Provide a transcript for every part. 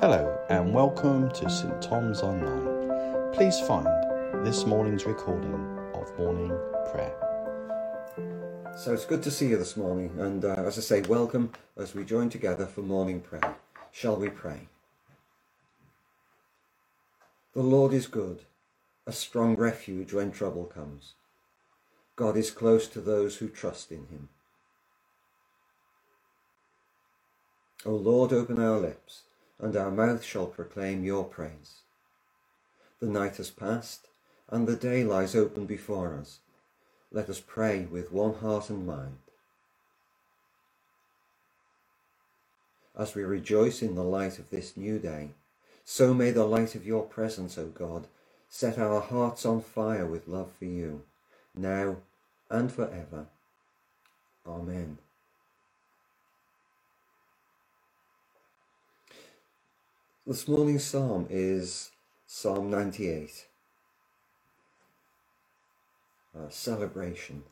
Hello and welcome to St Thomas Online. Please find this morning's recording of morning prayer. So it's good to see you this morning, and uh, as I say, welcome as we join together for morning prayer. Shall we pray? The Lord is good, a strong refuge when trouble comes. God is close to those who trust in him. O Lord, open our lips and our mouth shall proclaim your praise. The night has passed, and the day lies open before us. Let us pray with one heart and mind. As we rejoice in the light of this new day, so may the light of your presence, O God, set our hearts on fire with love for you, now and forever. Amen. This morning's psalm is Psalm 98, a celebration,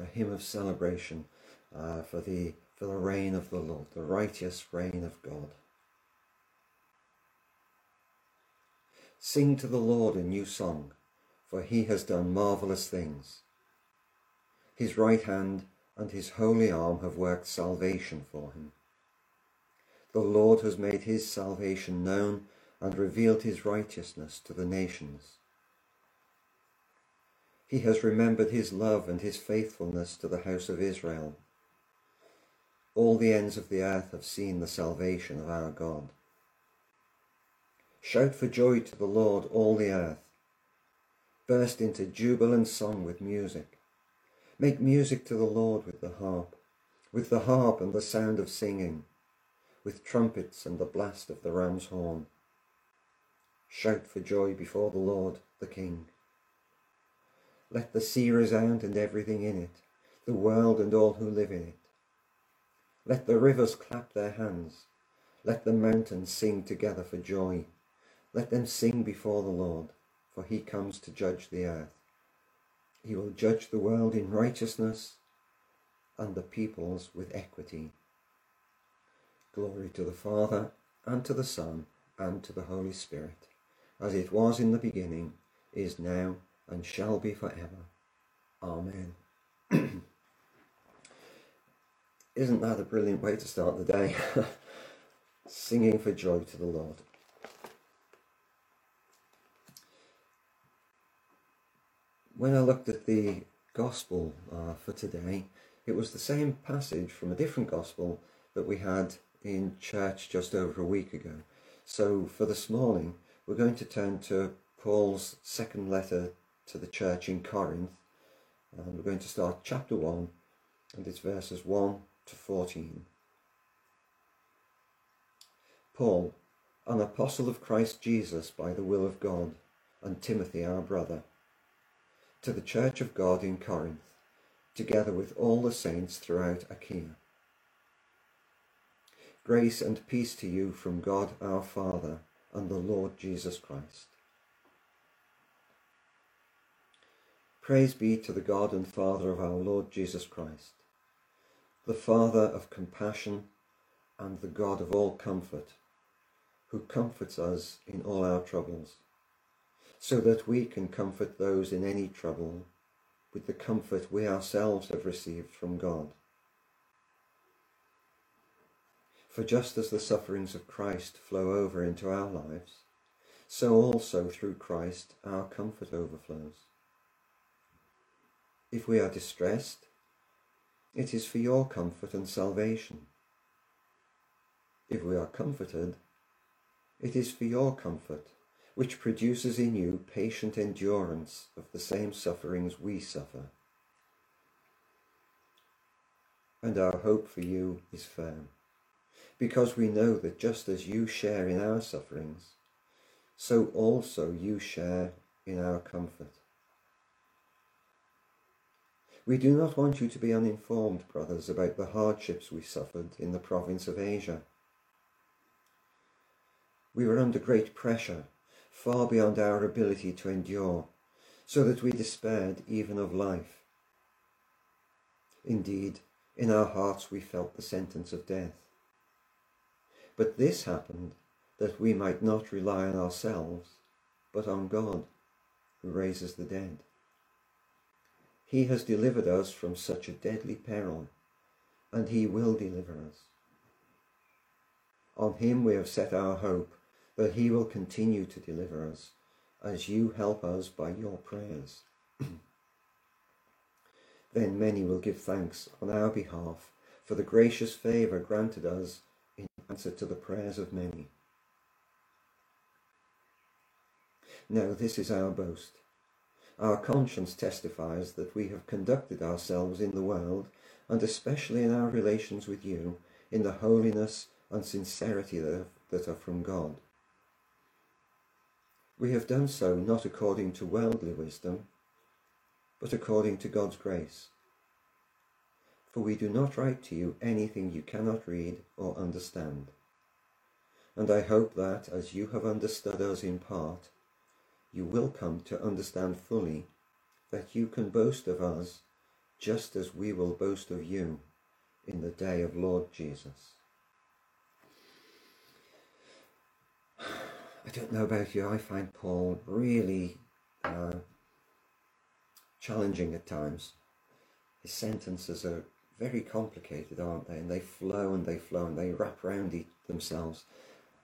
a hymn of celebration uh, for the for the reign of the Lord, the righteous reign of God. Sing to the Lord a new song, for he has done marvellous things. His right hand and his holy arm have worked salvation for him. The Lord has made his salvation known and revealed his righteousness to the nations. He has remembered his love and his faithfulness to the house of Israel. All the ends of the earth have seen the salvation of our God. Shout for joy to the Lord, all the earth. Burst into jubilant song with music. Make music to the Lord with the harp, with the harp and the sound of singing with trumpets and the blast of the ram's horn. Shout for joy before the Lord, the King. Let the sea resound and everything in it, the world and all who live in it. Let the rivers clap their hands. Let the mountains sing together for joy. Let them sing before the Lord, for he comes to judge the earth. He will judge the world in righteousness and the peoples with equity. Glory to the Father, and to the Son, and to the Holy Spirit, as it was in the beginning, is now, and shall be forever. Amen. Isn't that a brilliant way to start the day? Singing for joy to the Lord. When I looked at the Gospel uh, for today, it was the same passage from a different Gospel that we had in church just over a week ago. So for this morning, we're going to turn to Paul's second letter to the church in Corinth. And we're going to start chapter 1, and it's verses 1 to 14. Paul, an apostle of Christ Jesus by the will of God, and Timothy our brother, to the church of God in Corinth, together with all the saints throughout Achaia. Grace and peace to you from God our Father and the Lord Jesus Christ. Praise be to the God and Father of our Lord Jesus Christ, the Father of compassion and the God of all comfort, who comforts us in all our troubles, so that we can comfort those in any trouble with the comfort we ourselves have received from God. For just as the sufferings of Christ flow over into our lives, so also through Christ our comfort overflows. If we are distressed, it is for your comfort and salvation. If we are comforted, it is for your comfort, which produces in you patient endurance of the same sufferings we suffer. And our hope for you is firm because we know that just as you share in our sufferings, so also you share in our comfort. We do not want you to be uninformed, brothers, about the hardships we suffered in the province of Asia. We were under great pressure, far beyond our ability to endure, so that we despaired even of life. Indeed, in our hearts we felt the sentence of death. But this happened that we might not rely on ourselves, but on God, who raises the dead. He has delivered us from such a deadly peril, and he will deliver us. On him we have set our hope that he will continue to deliver us as you help us by your prayers. then many will give thanks on our behalf for the gracious favour granted us in answer to the prayers of many. Now, this is our boast. Our conscience testifies that we have conducted ourselves in the world, and especially in our relations with you, in the holiness and sincerity that are from God. We have done so not according to worldly wisdom, but according to God's grace. For we do not write to you anything you cannot read or understand. And I hope that, as you have understood us in part, you will come to understand fully that you can boast of us just as we will boast of you in the day of Lord Jesus. I don't know about you, I find Paul really uh, challenging at times. His sentences are very complicated, aren't they? And they flow and they flow and they wrap around themselves.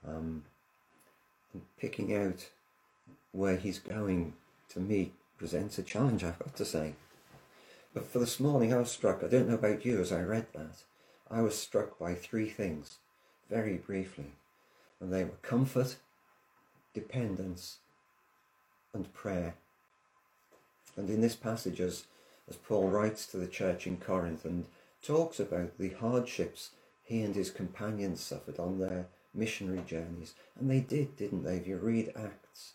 Um, and picking out where he's going to me presents a challenge, I've got to say. But for this morning, I was struck, I don't know about you as I read that, I was struck by three things, very briefly. And they were comfort, dependence, and prayer. And in this passage, as, as Paul writes to the church in Corinth and talks about the hardships he and his companions suffered on their missionary journeys, and they did, didn't they? If you read Acts,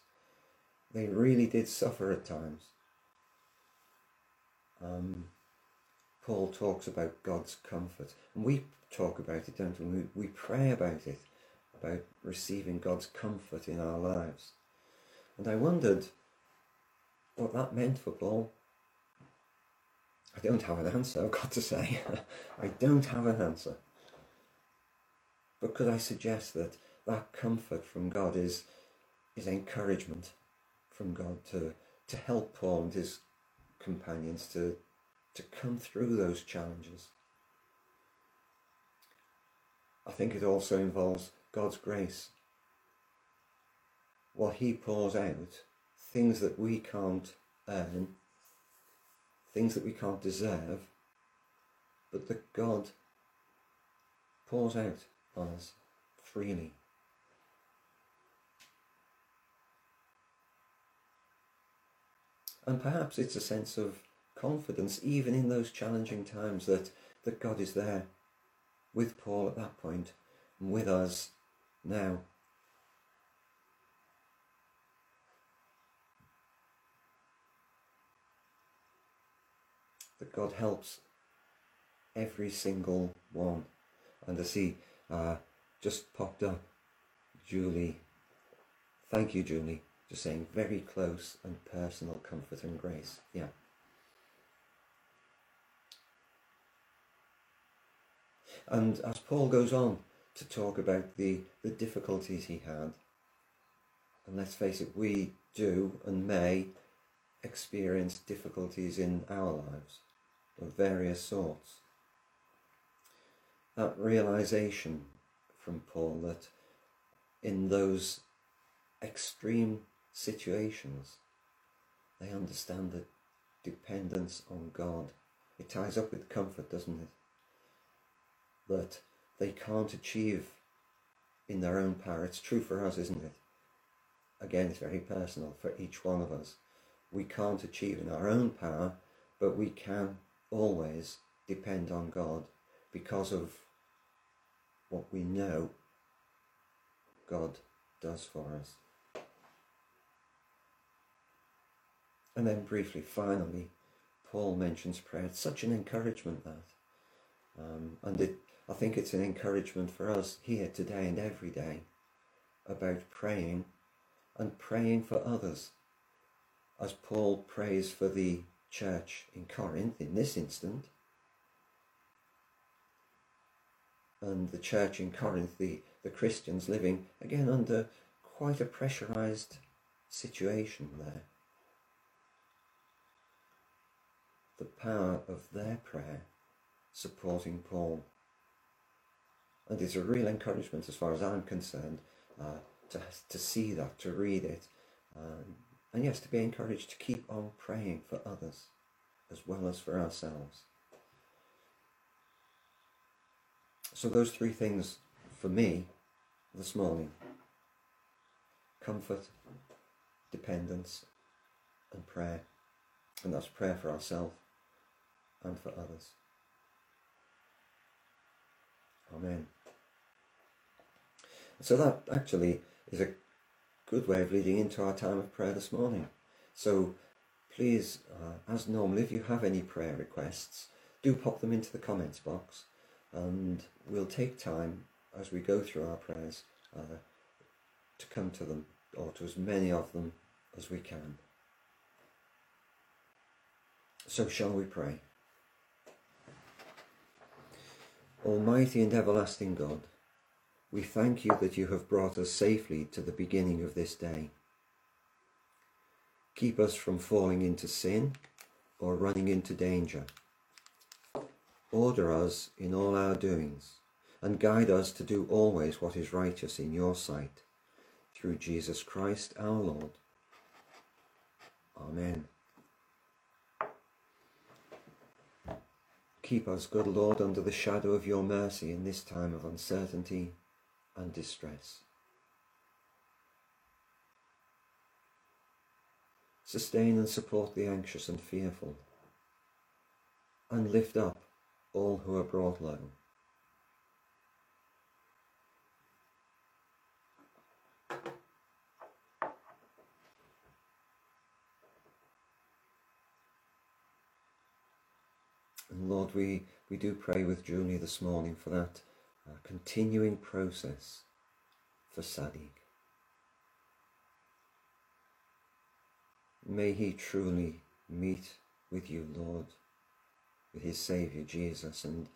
they really did suffer at times. Um, Paul talks about God's comfort, and we talk about it, don't we? We, we pray about it about receiving God's comfort in our lives. And I wondered what that meant for Paul. I don't have an answer, I've got to say. I don't have an answer. But could I suggest that that comfort from God is, is encouragement from God to, to help Paul and his companions to, to come through those challenges? I think it also involves God's grace. What He pours out, things that we can't earn, things that we can't deserve, but that God pours out on us freely. And perhaps it's a sense of confidence, even in those challenging times, that, that God is there with Paul at that point and with us now. That God helps every single one. And I see uh, just popped up Julie. Thank you, Julie. Just saying very close and personal comfort and grace. Yeah. And as Paul goes on, to talk about the, the difficulties he had. And let's face it, we do and may experience difficulties in our lives of various sorts. That realization from Paul that in those extreme situations, they understand the dependence on God. It ties up with comfort, doesn't it? That they can't achieve in their own power. It's true for us, isn't it? Again, it's very personal for each one of us. We can't achieve in our own power, but we can always depend on God because of what we know God does for us. And then briefly, finally, Paul mentions prayer. It's such an encouragement that. Um, and it I think it's an encouragement for us here today and every day about praying and praying for others. As Paul prays for the church in Corinth in this instant, and the church in Corinth, the, the Christians living again under quite a pressurized situation there. The power of their prayer supporting Paul. And it's a real encouragement, as far as I'm concerned, uh, to, to see that, to read it, um, and yes, to be encouraged to keep on praying for others as well as for ourselves. So, those three things for me this morning comfort, dependence, and prayer. And that's prayer for ourselves and for others. Amen. So, that actually is a good way of leading into our time of prayer this morning. So, please, uh, as normal, if you have any prayer requests, do pop them into the comments box and we'll take time as we go through our prayers uh, to come to them or to as many of them as we can. So, shall we pray? Almighty and everlasting God, we thank you that you have brought us safely to the beginning of this day. Keep us from falling into sin or running into danger. Order us in all our doings and guide us to do always what is righteous in your sight. Through Jesus Christ our Lord. Amen. Keep us, good Lord, under the shadow of your mercy in this time of uncertainty and distress. Sustain and support the anxious and fearful, and lift up all who are brought low. And Lord, we, we do pray with Julie this morning for that a continuing process for Sadiq. May he truly meet with you, Lord, with his Saviour Jesus, and,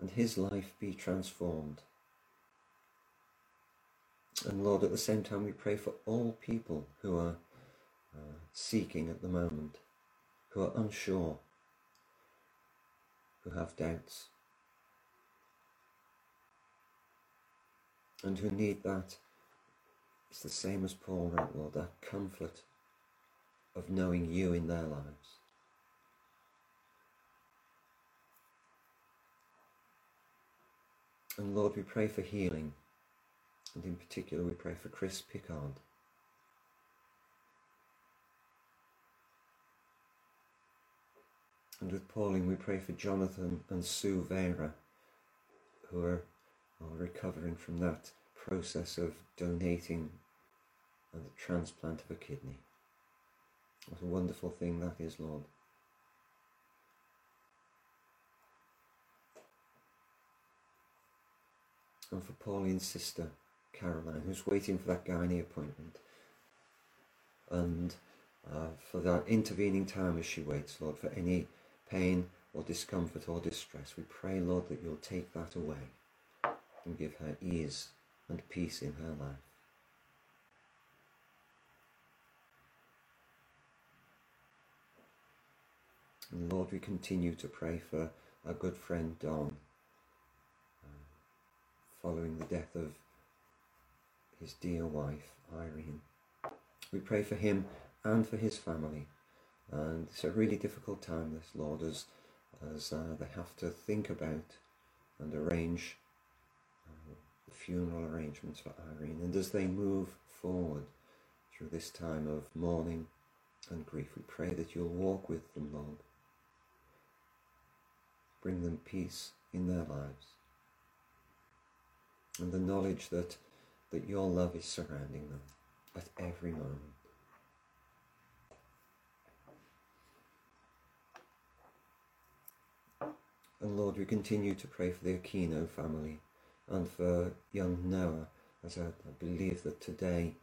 and his life be transformed. And Lord, at the same time, we pray for all people who are uh, seeking at the moment, who are unsure, who have doubts. And who need that. It's the same as Paul wrote, Lord, that comfort of knowing you in their lives. And Lord, we pray for healing, and in particular, we pray for Chris Pickard. And with Pauline, we pray for Jonathan and Sue Vera, who are recovering from that process of donating and the transplant of a kidney. What a wonderful thing that is, Lord. And for Pauline's sister, Caroline, who's waiting for that gynae appointment. And uh, for that intervening time as she waits, Lord, for any pain or discomfort or distress, we pray, Lord, that you'll take that away and give her ease and peace in her life. And Lord, we continue to pray for our good friend Don, uh, following the death of his dear wife, Irene. We pray for him and for his family. And it's a really difficult time, this Lord, as, as uh, they have to think about and arrange funeral arrangements for Irene and as they move forward through this time of mourning and grief, we pray that you'll walk with them, Lord. Bring them peace in their lives and the knowledge that, that your love is surrounding them at every moment. And Lord, we continue to pray for the Aquino family and for young Noah, as I, I believe that today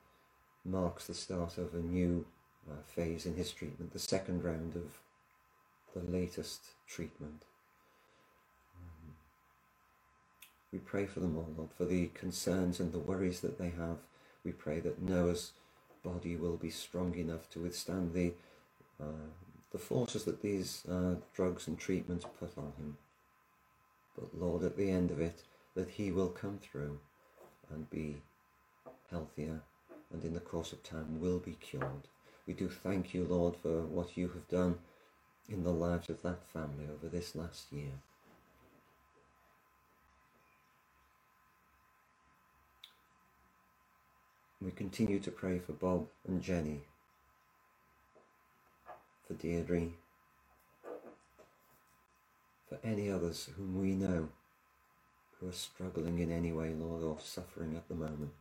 marks the start of a new uh, phase in his treatment, the second round of the latest treatment. Um, We pray for them all, Lord, for the concerns and the worries that they have. We pray that Noah's body will be strong enough to withstand the uh, the forces that these uh, drugs and treatments put on him. But Lord, at the end of it, that he will come through and be healthier and in the course of time will be cured. We do thank you, Lord, for what you have done in the lives of that family over this last year. We continue to pray for Bob and Jenny, for Deirdre, for any others whom we know who are struggling in any way, Lord, or suffering at the moment.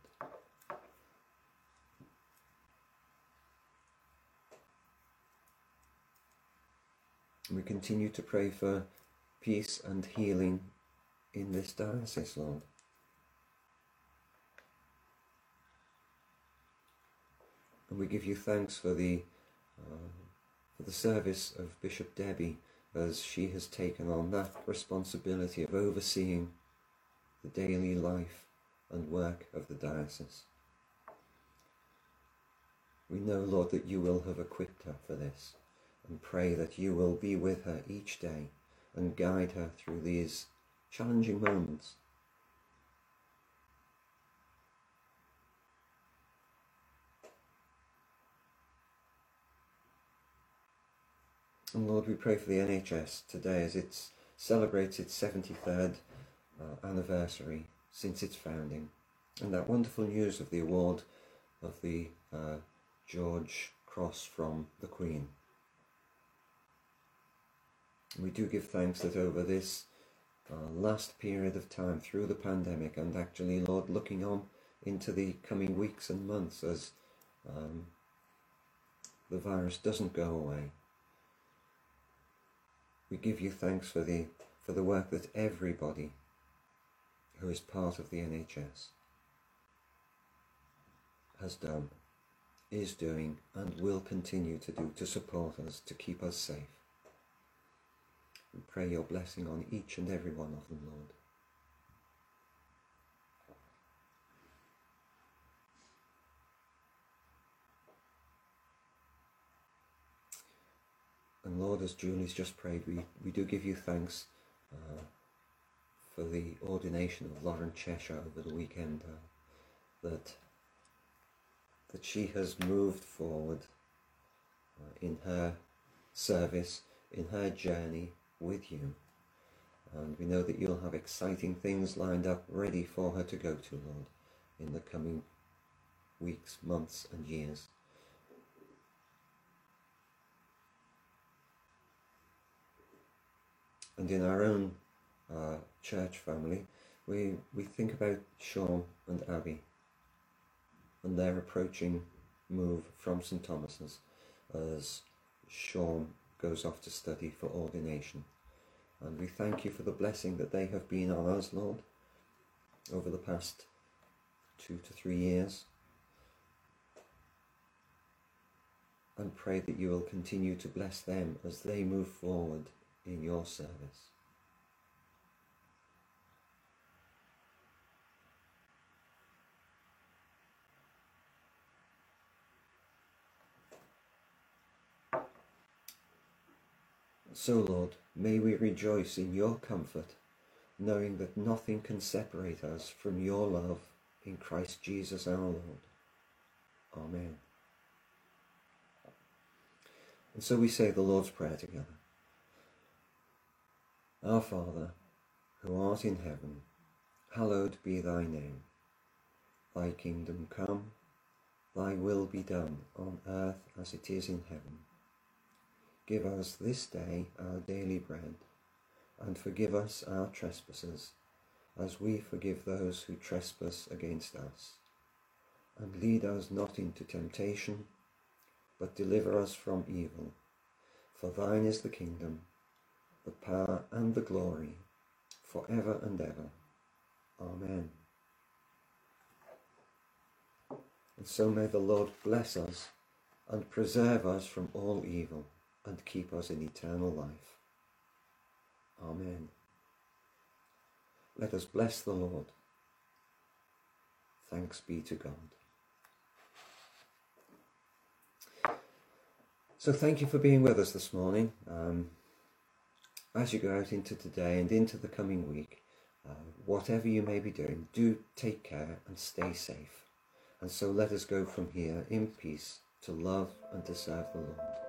We continue to pray for peace and healing in this diocese, Lord. And we give you thanks for the uh, for the service of Bishop Debbie as she has taken on that responsibility of overseeing the daily life and work of the diocese. We know, Lord, that you will have equipped her for this and pray that you will be with her each day and guide her through these challenging moments. And Lord, we pray for the NHS today as it celebrates its 73rd uh, anniversary since its founding. And that wonderful news of the award of the uh, George Cross from the Queen. We do give thanks that over this uh, last period of time through the pandemic, and actually, Lord, looking on into the coming weeks and months as um, the virus doesn't go away, we give you thanks for the for the work that everybody who is part of the NHS has done, is doing, and will continue to do to support us, to keep us safe. We pray your blessing on each and every one of them, Lord. And Lord, as Julie's just prayed, we, we do give you thanks uh, for the ordination of Lauren Cheshire over the weekend, uh, that, that she has moved forward uh, in her service, in her journey, with you. And we know that you'll have exciting things lined up ready for her to go to, Lord, in the coming weeks, months, and years. And in our own uh, church family, we, we think about Sean and Abby and their approaching move from St Thomas's as Sean goes off to study for ordination. And we thank you for the blessing that they have been on us, Lord, over the past two to three years. And pray that you will continue to bless them as they move forward in your service. So, Lord, may we rejoice in your comfort, knowing that nothing can separate us from your love in Christ Jesus our Lord. Amen. And so we say the Lord's Prayer together. Our Father, who art in heaven, hallowed be thy name. Thy kingdom come, thy will be done on earth as it is in heaven. Give us this day our daily bread, and forgive us our trespasses, as we forgive those who trespass against us. And lead us not into temptation, but deliver us from evil. For thine is the kingdom, the power, and the glory, for ever and ever. Amen. And so may the Lord bless us and preserve us from all evil and keep us in eternal life. Amen. Let us bless the Lord. Thanks be to God. So, thank you for being with us this morning. Um, as you go out into today and into the coming week, uh, whatever you may be doing, do take care and stay safe. And so let us go from here in peace to love and to serve the Lord.